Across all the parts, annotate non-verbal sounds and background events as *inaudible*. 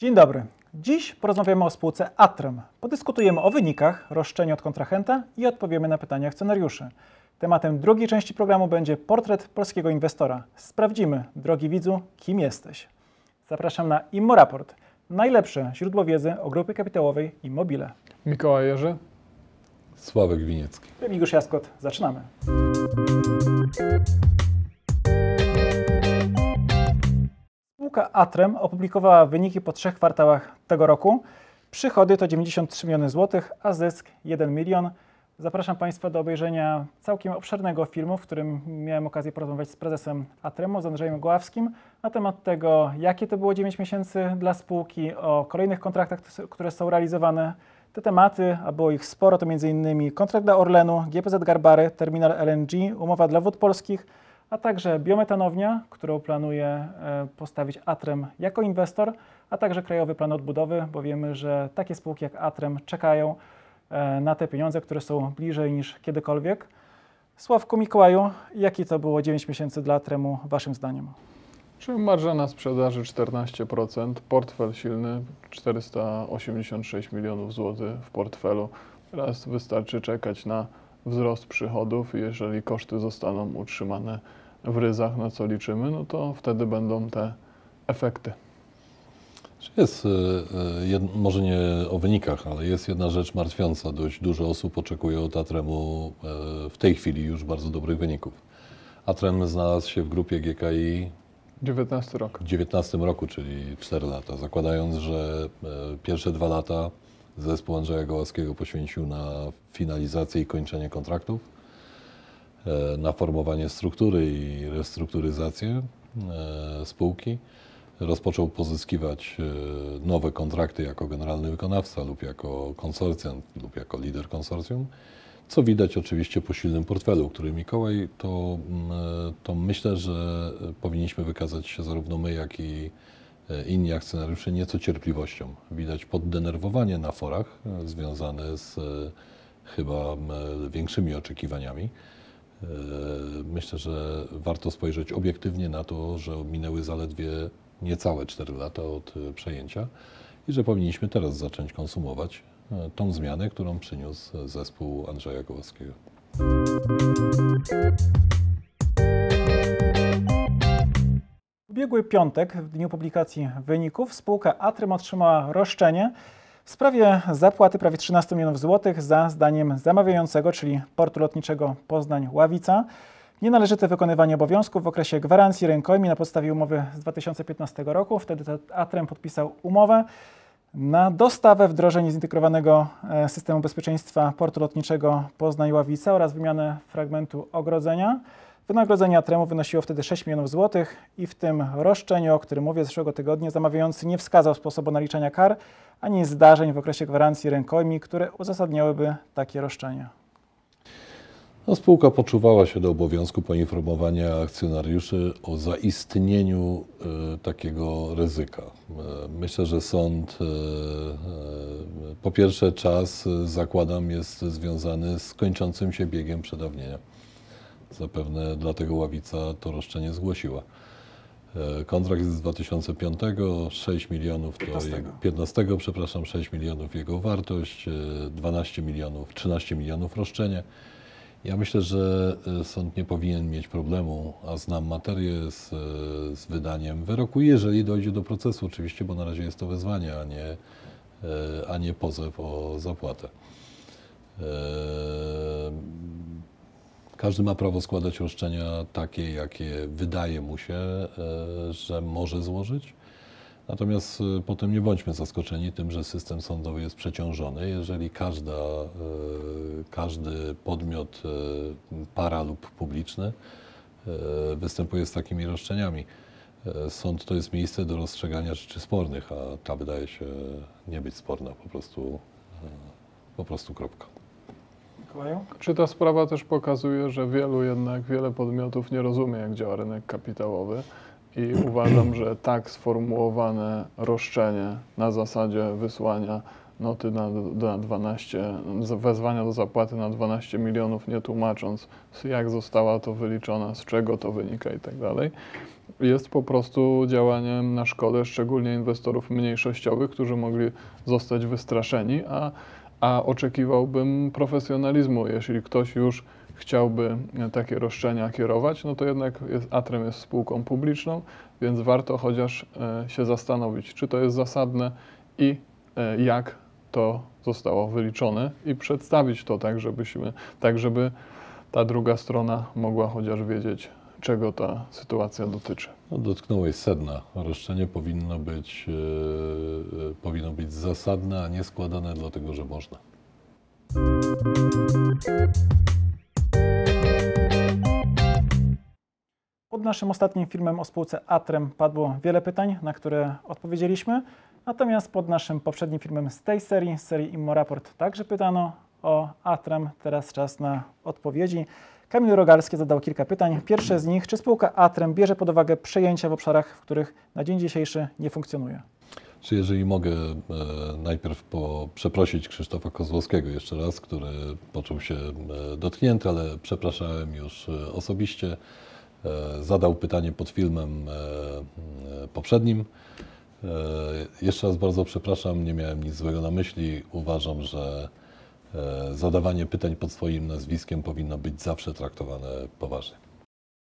Dzień dobry. Dziś porozmawiamy o spółce Atrem. Podyskutujemy o wynikach, roszczeniu od kontrahenta i odpowiemy na pytania akcjonariuszy. Tematem drugiej części programu będzie portret polskiego inwestora. Sprawdzimy, drogi widzu, kim jesteś. Zapraszam na ImmoRaport, najlepsze źródło wiedzy o grupie kapitałowej Immobile. Mikołaj Jerzy. Sławek Winiecki. Remigiusz Jaskot, zaczynamy. Spółka Atrem opublikowała wyniki po trzech kwartałach tego roku. Przychody to 93 miliony złotych, a zysk 1 milion. Zapraszam Państwa do obejrzenia całkiem obszernego filmu, w którym miałem okazję porozmawiać z prezesem Atremu, z Andrzejem Gławskim, na temat tego, jakie to było 9 miesięcy dla spółki, o kolejnych kontraktach, które są realizowane. Te tematy, a było ich sporo, to m.in. kontrakt dla Orlenu, GPZ Garbary, terminal LNG, umowa dla wód polskich, a także biometanownia, którą planuje e, postawić Atrem jako inwestor, a także Krajowy Plan Odbudowy, bo wiemy, że takie spółki jak Atrem czekają e, na te pieniądze, które są bliżej niż kiedykolwiek. Sławku Mikołaju, jaki to było 9 miesięcy dla Atremu Waszym zdaniem? Czyli marża na sprzedaży 14%, portfel silny 486 milionów złotych w portfelu. Teraz wystarczy czekać na wzrost przychodów jeżeli koszty zostaną utrzymane w ryzach, na co liczymy, no to wtedy będą te efekty. Jest, jed, może nie o wynikach, ale jest jedna rzecz martwiąca. Dość dużo osób oczekuje od Atremu w tej chwili już bardzo dobrych wyników. Atrem znalazł się w grupie GKI 19 rok. w 19 roku, czyli 4 lata, zakładając, że pierwsze dwa lata zespół Andrzeja Gołackiego poświęcił na finalizację i kończenie kontraktów, na formowanie struktury i restrukturyzację spółki. Rozpoczął pozyskiwać nowe kontrakty jako generalny wykonawca lub jako konsorcjant lub jako lider konsorcjum, co widać oczywiście po silnym portfelu, który Mikołaj, to, to myślę, że powinniśmy wykazać się zarówno my, jak i inni akcjonariusze nieco cierpliwością. Widać poddenerwowanie na forach związane z chyba większymi oczekiwaniami. Myślę, że warto spojrzeć obiektywnie na to, że minęły zaledwie niecałe 4 lata od przejęcia i że powinniśmy teraz zacząć konsumować tą zmianę, którą przyniósł zespół Andrzeja Gołowskiego. W ubiegły piątek, w dniu publikacji wyników, spółka Atrem otrzymała roszczenie w sprawie zapłaty prawie 13 milionów złotych za zdaniem zamawiającego, czyli portu lotniczego Poznań-Ławica, nienależyte wykonywanie obowiązków w okresie gwarancji rękojmi na podstawie umowy z 2015 roku. Wtedy Atrem podpisał umowę na dostawę wdrożeń zintegrowanego systemu bezpieczeństwa portu lotniczego Poznań-Ławica oraz wymianę fragmentu ogrodzenia. Wynagrodzenie Atremu wynosiło wtedy 6 milionów złotych i w tym roszczeniu, o którym mówię zeszłego tygodnia, zamawiający nie wskazał sposobu naliczania kar ani zdarzeń w okresie gwarancji rękojmi, które uzasadniałyby takie roszczenie. No, spółka poczuwała się do obowiązku poinformowania akcjonariuszy o zaistnieniu y, takiego ryzyka. Myślę, że sąd, y, po pierwsze czas, zakładam, jest związany z kończącym się biegiem przedawnienia. Zapewne dlatego Ławica to roszczenie zgłosiła. Kontrakt jest z 2005, 6 milionów to 15. jego, 15, przepraszam, 6 milionów jego wartość, 12 milionów, 13 milionów roszczenie. Ja myślę, że sąd nie powinien mieć problemu, a znam materię z, z wydaniem wyroku, jeżeli dojdzie do procesu oczywiście, bo na razie jest to wezwanie, a nie, a nie pozew o zapłatę. Każdy ma prawo składać roszczenia takie, jakie wydaje mu się, że może złożyć. Natomiast potem nie bądźmy zaskoczeni tym, że system sądowy jest przeciążony. Jeżeli każda, każdy podmiot, para lub publiczny występuje z takimi roszczeniami, sąd to jest miejsce do rozstrzegania rzeczy spornych, a ta wydaje się nie być sporna, po prostu, po prostu kropka. Mikołaju? Czy ta sprawa też pokazuje, że wielu jednak, wiele podmiotów nie rozumie, jak działa rynek kapitałowy i *clears throat* uważam, że tak sformułowane roszczenie na zasadzie wysłania noty na, na 12, wezwania do zapłaty na 12 milionów, nie tłumacząc jak została to wyliczona, z czego to wynika i tak dalej. Jest po prostu działaniem na szkodę, szczególnie inwestorów mniejszościowych, którzy mogli zostać wystraszeni, a, a oczekiwałbym profesjonalizmu. Jeśli ktoś już chciałby takie roszczenia kierować, no to jednak jest, Atrem jest spółką publiczną, więc warto chociaż e, się zastanowić, czy to jest zasadne i e, jak to zostało wyliczone i przedstawić to tak, żebyśmy, tak żeby ta druga strona mogła chociaż wiedzieć, czego ta sytuacja dotyczy. No, dotknąłeś sedna. Roszczenie powinno być, yy, powinno być zasadne, a nie składane dlatego, że można. Pod naszym ostatnim filmem o spółce Atrem padło wiele pytań, na które odpowiedzieliśmy. Natomiast pod naszym poprzednim filmem z tej serii, z serii Immoraport, także pytano o Atrem. Teraz czas na odpowiedzi. Kamil Rogalski zadał kilka pytań. Pierwsze z nich, czy spółka Atrem bierze pod uwagę przejęcia w obszarach, w których na dzień dzisiejszy nie funkcjonuje? Czy jeżeli mogę e, najpierw po, przeprosić Krzysztofa Kozłowskiego jeszcze raz, który poczuł się e, dotknięty, ale przepraszałem już e, osobiście. E, zadał pytanie pod filmem e, e, poprzednim. Jeszcze raz bardzo przepraszam, nie miałem nic złego na myśli. Uważam, że zadawanie pytań pod swoim nazwiskiem powinno być zawsze traktowane poważnie.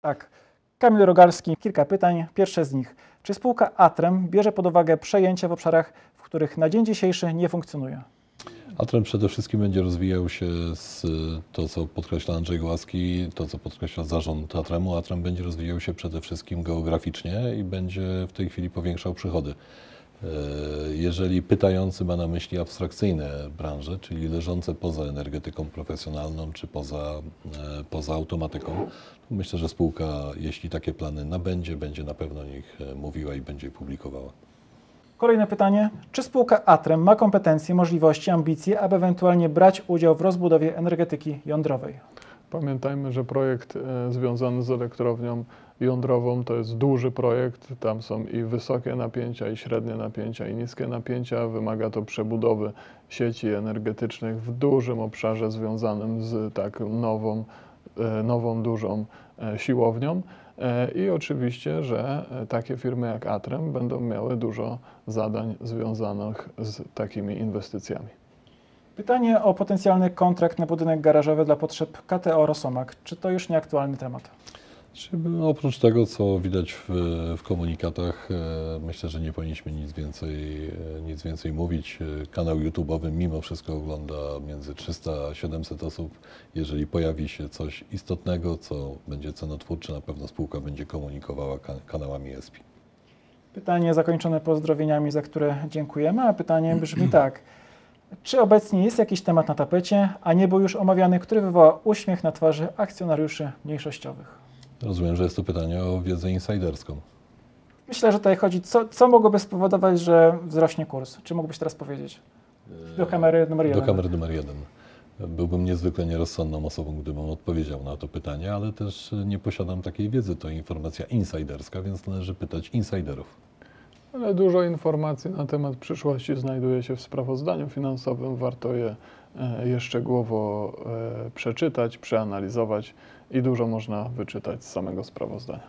Tak. Kamil Rogalski, kilka pytań. Pierwsze z nich. Czy spółka Atrem bierze pod uwagę przejęcia w obszarach, w których na dzień dzisiejszy nie funkcjonuje? Atrem przede wszystkim będzie rozwijał się z to, co podkreśla Andrzej Głaski, to, co podkreśla zarząd Atremu. Atrem będzie rozwijał się przede wszystkim geograficznie i będzie w tej chwili powiększał przychody. E, Jeżeli pytający ma na myśli abstrakcyjne branże, czyli leżące poza energetyką profesjonalną czy poza, e, poza automatyką, to myślę, że spółka, jeśli takie plany nabędzie, będzie na pewno o nich e, mówiła i będzie publikowała. Kolejne pytanie. Czy spółka Atrem ma kompetencje, możliwości, ambicje, aby ewentualnie brać udział w rozbudowie energetyki jądrowej? Pamiętajmy, że projekt związany z elektrownią jądrową to jest duży projekt. Tam są i wysokie napięcia, i średnie napięcia, i niskie napięcia. Wymaga to przebudowy sieci energetycznych w dużym obszarze związanym z tak nową, e, nową dużą e, siłownią. E, I oczywiście, że takie firmy jak Atrem będą miały dużo zadań związanych z takimi inwestycjami. Pytanie o potencjalny kontrakt na budynek garażowy dla potrzeb KTO Rosomak. Czy to już nieaktualny temat? Oprócz tego, co widać w, w komunikatach, e, myślę, że nie powinniśmy nic więcej, e, nic więcej mówić. E, Kanał YouTube'owy mimo wszystko ogląda między 300 a 700 osób. Jeżeli pojawi się coś istotnego, co będzie cenotwórcze, na pewno spółka będzie komunikowała kan- kanałami ESPI. Pytanie zakończone pozdrowieniami, za które dziękujemy, a pytanie brzmi tak. Czy obecnie jest jakiś temat na tapecie, a nie był już omawiany, który wywoła uśmiech na twarzy akcjonariuszy mniejszościowych? Rozumiem, że jest to pytanie o wiedzę insiderską. Myślę, że tutaj chodzi, co, co mogłoby spowodować, że wzrośnie kurs? Czy mógłbyś teraz powiedzieć? Do kamery numer jeden. Do kamery numer jeden. Byłbym niezwykle nierozsądną osobą, gdybym odpowiedział na to pytanie, ale też nie posiadam takiej wiedzy. To informacja insiderska, więc należy pytać insiderów. Ale dużo informacji na temat przyszłości znajduje się w sprawozdaniu finansowym. Warto je e, je szczegółowo e, przeczytać, przeanalizować i dużo można wyczytać z samego sprawozdania.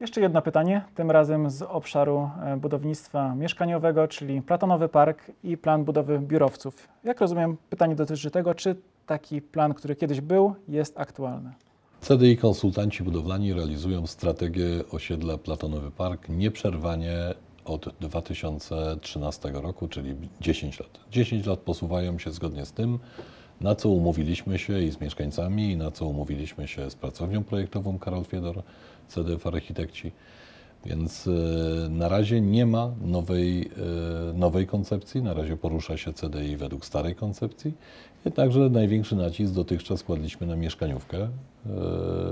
Jeszcze jedno pytanie, tym razem z obszaru e, budownictwa mieszkaniowego, czyli Platonowy Park i plan budowy biurowców. Jak rozumiem, pytanie dotyczy tego, czy taki plan, który kiedyś był, jest aktualny. CDI konsultanci budowlani realizują strategię osiedla Platonowy Park nieprzerwanie od 2013 roku, czyli 10 lat. 10 lat posuwają się zgodnie z tym, na co umówiliśmy się i z mieszkańcami, i na co umówiliśmy się z pracownią projektową Karol Fiedor, CDF Architekci. Więc e, na razie nie ma nowej, e, nowej koncepcji, na razie porusza się CDI według starej koncepcji. Jednakże największy nacisk dotychczas kładliśmy na mieszkaniówkę. E,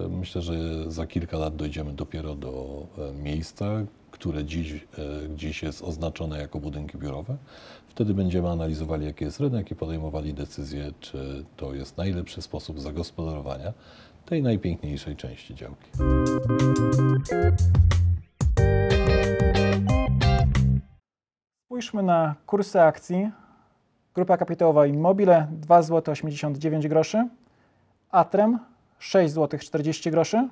Myślę, że za kilka lat dojdziemy dopiero do e, miejsca, które dziś, e, dziś jest oznaczone jako budynki biurowe. Wtedy będziemy analizowali, jaki jest rynek i podejmowali decyzję, czy to jest najlepszy sposób zagospodarowania tej najpiękniejszej części działki. Spójrzmy na kursy akcji. Grupa kapitałowa Immobile 2 zł 89 groszy, Atrem 6 zł 40 groszy,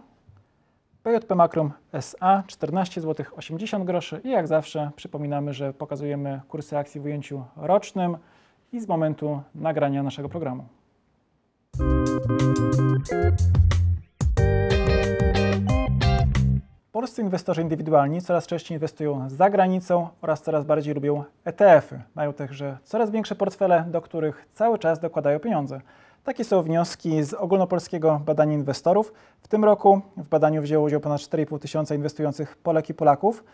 PJP Makrum SA 14 zł 80 groszy i jak zawsze przypominamy, że pokazujemy kursy akcji w ujęciu rocznym i z momentu nagrania naszego programu. Polscy inwestorzy indywidualni coraz częściej inwestują za granicą oraz coraz bardziej lubią ETF-y. Mają także coraz większe portfele, do których cały czas dokładają pieniądze. Takie są wnioski z ogólnopolskiego badania inwestorów. W tym roku w badaniu wzięło udział ponad 4,5 tysiąca inwestujących Polek i Polaków.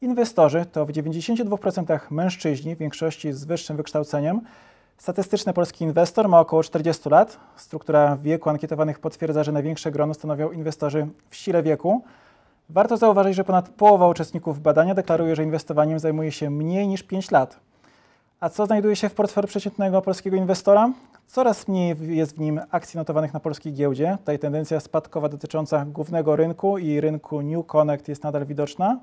Inwestorzy to w 92% mężczyźni, w większości z wyższym wykształceniem. Statystyczny polski inwestor ma około 40 lat. Struktura wieku ankietowanych potwierdza, że największe grono stanowią inwestorzy w sile wieku. Warto zauważyć, że ponad połowa uczestników badania deklaruje, że inwestowaniem zajmuje się mniej niż 5 lat. A co znajduje się w portfelu przeciętnego polskiego inwestora? Coraz mniej jest w nim akcji notowanych na polskiej giełdzie. Tutaj tendencja spadkowa dotycząca głównego rynku i rynku New Connect jest nadal widoczna.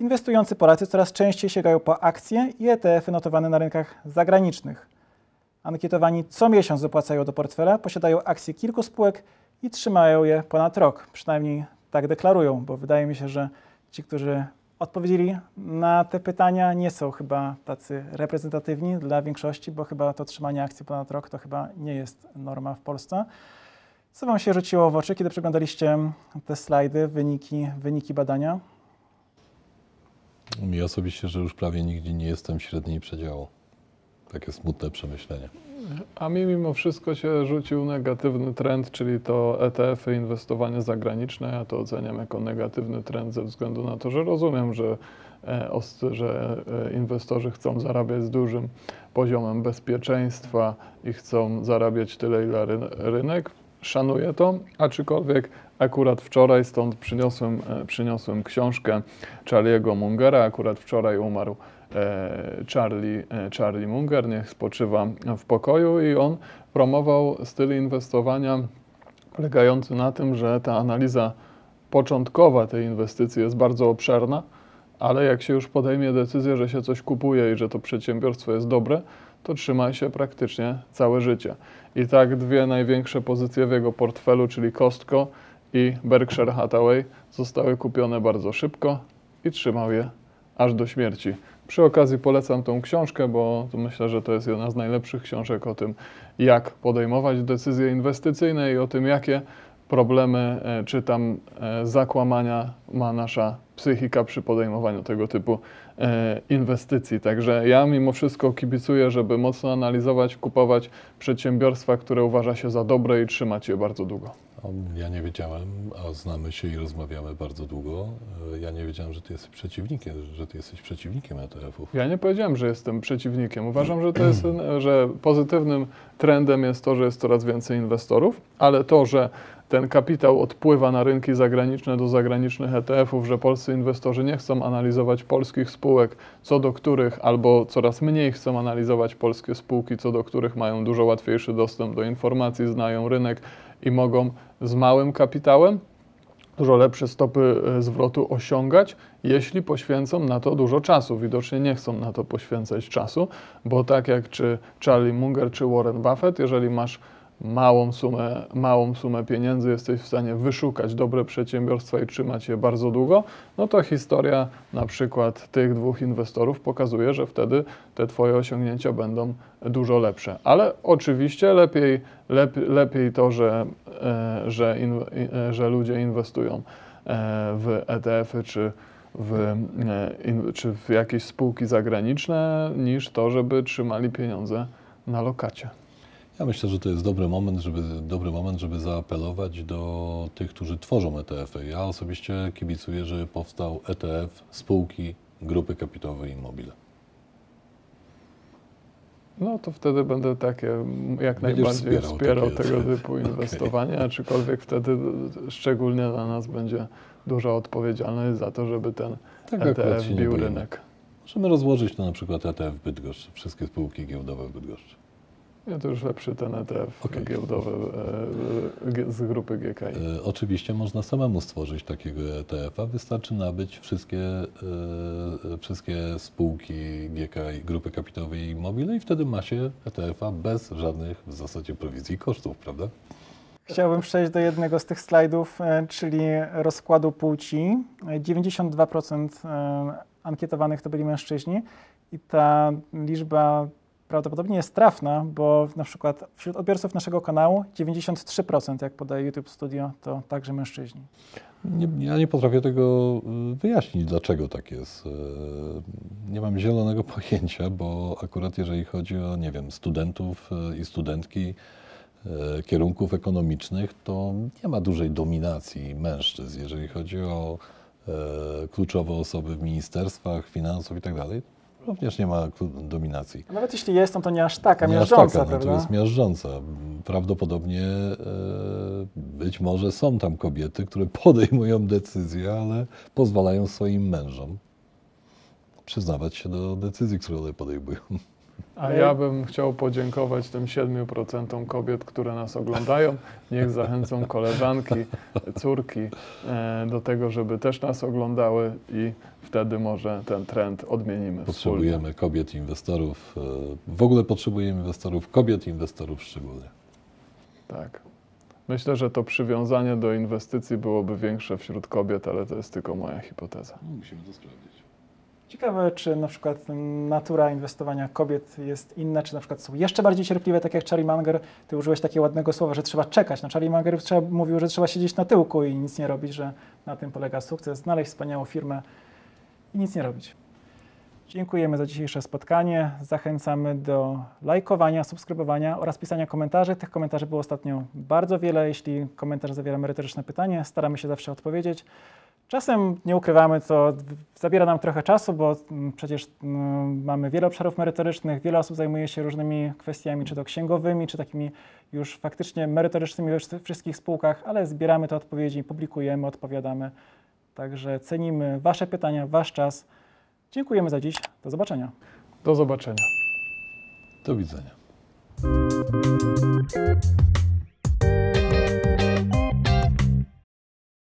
Inwestujący Polacy coraz częściej sięgają po akcje i ETF-y notowane na rynkach zagranicznych. Ankietowani co miesiąc dopłacają do portfela, posiadają akcje kilku spółek i trzymają je ponad rok. Przynajmniej tak deklarują, bo wydaje mi się, że ci, którzy odpowiedzieli na te pytania, nie są chyba tacy reprezentatywni dla większości, bo chyba to trzymanie akcji ponad rok to chyba nie jest norma w Polsce. Co Wam się rzuciło w oczy, kiedy przeglądaliście te slajdy, wyniki, wyniki badania? Mi osobiście, że już prawie nigdzie nie jestem w średniej przedziału. Takie smutne przemyślenia. A mi mimo wszystko się rzucił negatywny trend, czyli to ETF-y, inwestowanie zagraniczne. Ja to oceniam jako negatywny trend ze względu na to, że rozumiem, że, e, że e, inwestorzy chcą zarabiać z dużym poziomem bezpieczeństwa i chcą zarabiać tyle, ile ryn- rynek. Szanuję to, aczkolwiek akurat wczoraj stąd przyniosłem, e, przyniosłem książkę Charlie'ego Mungera. Akurat wczoraj umarł e, Charlie, e, Charlie Munger, niech spoczywa w pokoju i on promował styl inwestowania polegający na tym, że ta analiza początkowa tej inwestycji jest bardzo obszerna, ale jak się już podejmie decyzję, że się coś kupuje i że to przedsiębiorstwo jest dobre, to trzyma się praktycznie całe życie. I tak dwie największe pozycje w jego portfelu, czyli Costco i Berkshire Hathaway, zostały kupione bardzo szybko i trzymał je aż do śmierci. Przy okazji polecam tą książkę, bo myślę, że to jest jedna z najlepszych książek o tym, jak podejmować decyzje inwestycyjne i o tym, jakie problemy e, czy tam e, zakłamania ma nasza psychika przy podejmowaniu tego typu inwestycji. Także ja mimo wszystko kibicuję, żeby mocno analizować, kupować przedsiębiorstwa, które uważa się za dobre i trzymać je bardzo długo. Ja nie wiedziałem, a znamy się i rozmawiamy bardzo długo. e, Ja nie wiedziałem, że ty jesteś przeciwnikiem, że ty jesteś przeciwnikiem E ETF-ów. Ja nie powiedziałem, że jestem przeciwnikiem. Uważam, że to jest, *clears throat* że pozytywnym trendem jest to, że jest coraz więcej inwestorów, ale to, że ten kapitał odpływa na rynki zagraniczne do zagranicznych ETF-ów, że polscy inwestorzy nie chcą analizować polskich spółek, co do których albo coraz mniej chcą analizować polskie spółki, co do których mają dużo łatwiejszy dostęp do informacji, znają rynek i mogą z małym kapitałem dużo lepsze stopy e, zwrotu osiągać, jeśli poświęcą na to dużo czasu. Widocznie nie chcą na to poświęcać czasu, bo tak jak czy Charlie Munger, czy Warren Buffett, jeżeli masz małą sumę, małą sumę pieniędzy, jesteś w stanie wyszukać dobre przedsiębiorstwa i trzymać je bardzo długo, no to historia na przykład tych dwóch inwestorów pokazuje, że wtedy te Twoje osiągnięcia będą dużo lepsze. Ale oczywiście lepiej, lepiej, lepiej to, że, e, że, in, e, że ludzie inwestują e, w ETF-y czy w, czy w jakieś spółki zagraniczne, niż to, żeby trzymali pieniądze na lokacie. Ja myślę, że to jest dobry moment, żeby, dobry moment, żeby zaapelować do tych, którzy tworzą ETF-y. Ja osobiście kibicuję, żeby powstał ETF spółki grupy kapitałowej Immobile. No to wtedy będę takie jak Będziesz najbardziej wspierał wspierał, tego typu *laughs* Okej. inwestowanie, aczkolwiek wtedy szczególnie dla nas będzie duża odpowiedzialność za to, żeby ten Tak ETF bił rynek. Możemy rozłożyć to na przykład ETF Bydgoszcz, wszystkie spółki giełdowe w Bydgoszczy. Nie, to już lepszy ten ETF Okej. giełdowy e, G- z grupy GKI. E, Oczywiście można samemu stworzyć takiego ETF-a. Wystarczy nabyć wszystkie, e, wszystkie spółki GKI, grupy kapitałowej i mobile i wtedy ma się ETF-a bez żadnych w zasadzie prowizji i kosztów, prawda? Chciałbym przejść do jednego z tych slajdów, e, czyli rozkładu płci. E, 92% e, ankietowanych to byli mężczyźni i ta liczba prawdopodobnie jest trafna, bo na przykład wśród odbiorców naszego kanału 93%, jak podaje YouTube Studio, to także mężczyźni. Nie, ja nie potrafię tego y, wyjaśnić, dlaczego tak jest. Y, Nie mam zielonego *laughs* pojęcia, bo akurat jeżeli chodzi o, nie wiem, studentów y, i studentki kierunków ekonomicznych, to nie ma dużej dominacji mężczyzn. Jeżeli chodzi o kluczowe osoby w ministerstwach, finansów i tak również nie ma dominacji. A Nawet jeśli jest, to to nie aż taka Nie aż miażdżąca, taka, no, to prawda? jest miażdżąca. Prawdopodobnie e, być może są tam kobiety, które *laughs* podejmują decyzje, ale pozwalają swoim mężom przyznawać się do decyzji, które one podejmują. A ja bym chciał podziękować tym 7% kobiet, które nas oglądają. Niech zachęcą koleżanki, córki e, do tego, żeby też nas oglądały i wtedy może ten trend odmienimy wspólnie. Potrzebujemy kobiet inwestorów. e, W ogóle potrzebujemy inwestorów, kobiet inwestorów szczególnie. Tak. Myślę, że to przywiązanie do inwestycji byłoby większe wśród kobiet, ale to jest tylko moja hipoteza. Musimy to sprawdzić. Ciekawe, czy na przykład natura inwestowania kobiet jest inna, czy na przykład są jeszcze bardziej cierpliwe, tak jak Charlie Munger. Ty użyłeś takiego ładnego słowa, że trzeba czekać. No Charlie Munger trzeba, mówił, że trzeba siedzieć na tyłku i nic nie robić, że na tym polega sukces, znaleźć wspaniałą firmę i nic nie robić. Dziękujemy za dzisiejsze spotkanie. Zachęcamy do lajkowania, subskrybowania oraz pisania komentarzy. Tych komentarzy było ostatnio bardzo wiele. Jeśli komentarz zawiera merytoryczne pytanie, staramy się zawsze odpowiedzieć. Czasem nie ukrywamy, to zabiera nam trochę czasu, bo mm, przecież mm, mamy wiele obszarów merytorycznych, wiele osób zajmuje się różnymi kwestiami, czy to księgowymi, czy takimi już faktycznie merytorycznymi we wszy- wszystkich spółkach, ale zbieramy te odpowiedzi, publikujemy, odpowiadamy. Także cenimy Wasze pytania, Wasz czas. Dziękujemy za dziś. Do zobaczenia. Do zobaczenia. Do widzenia.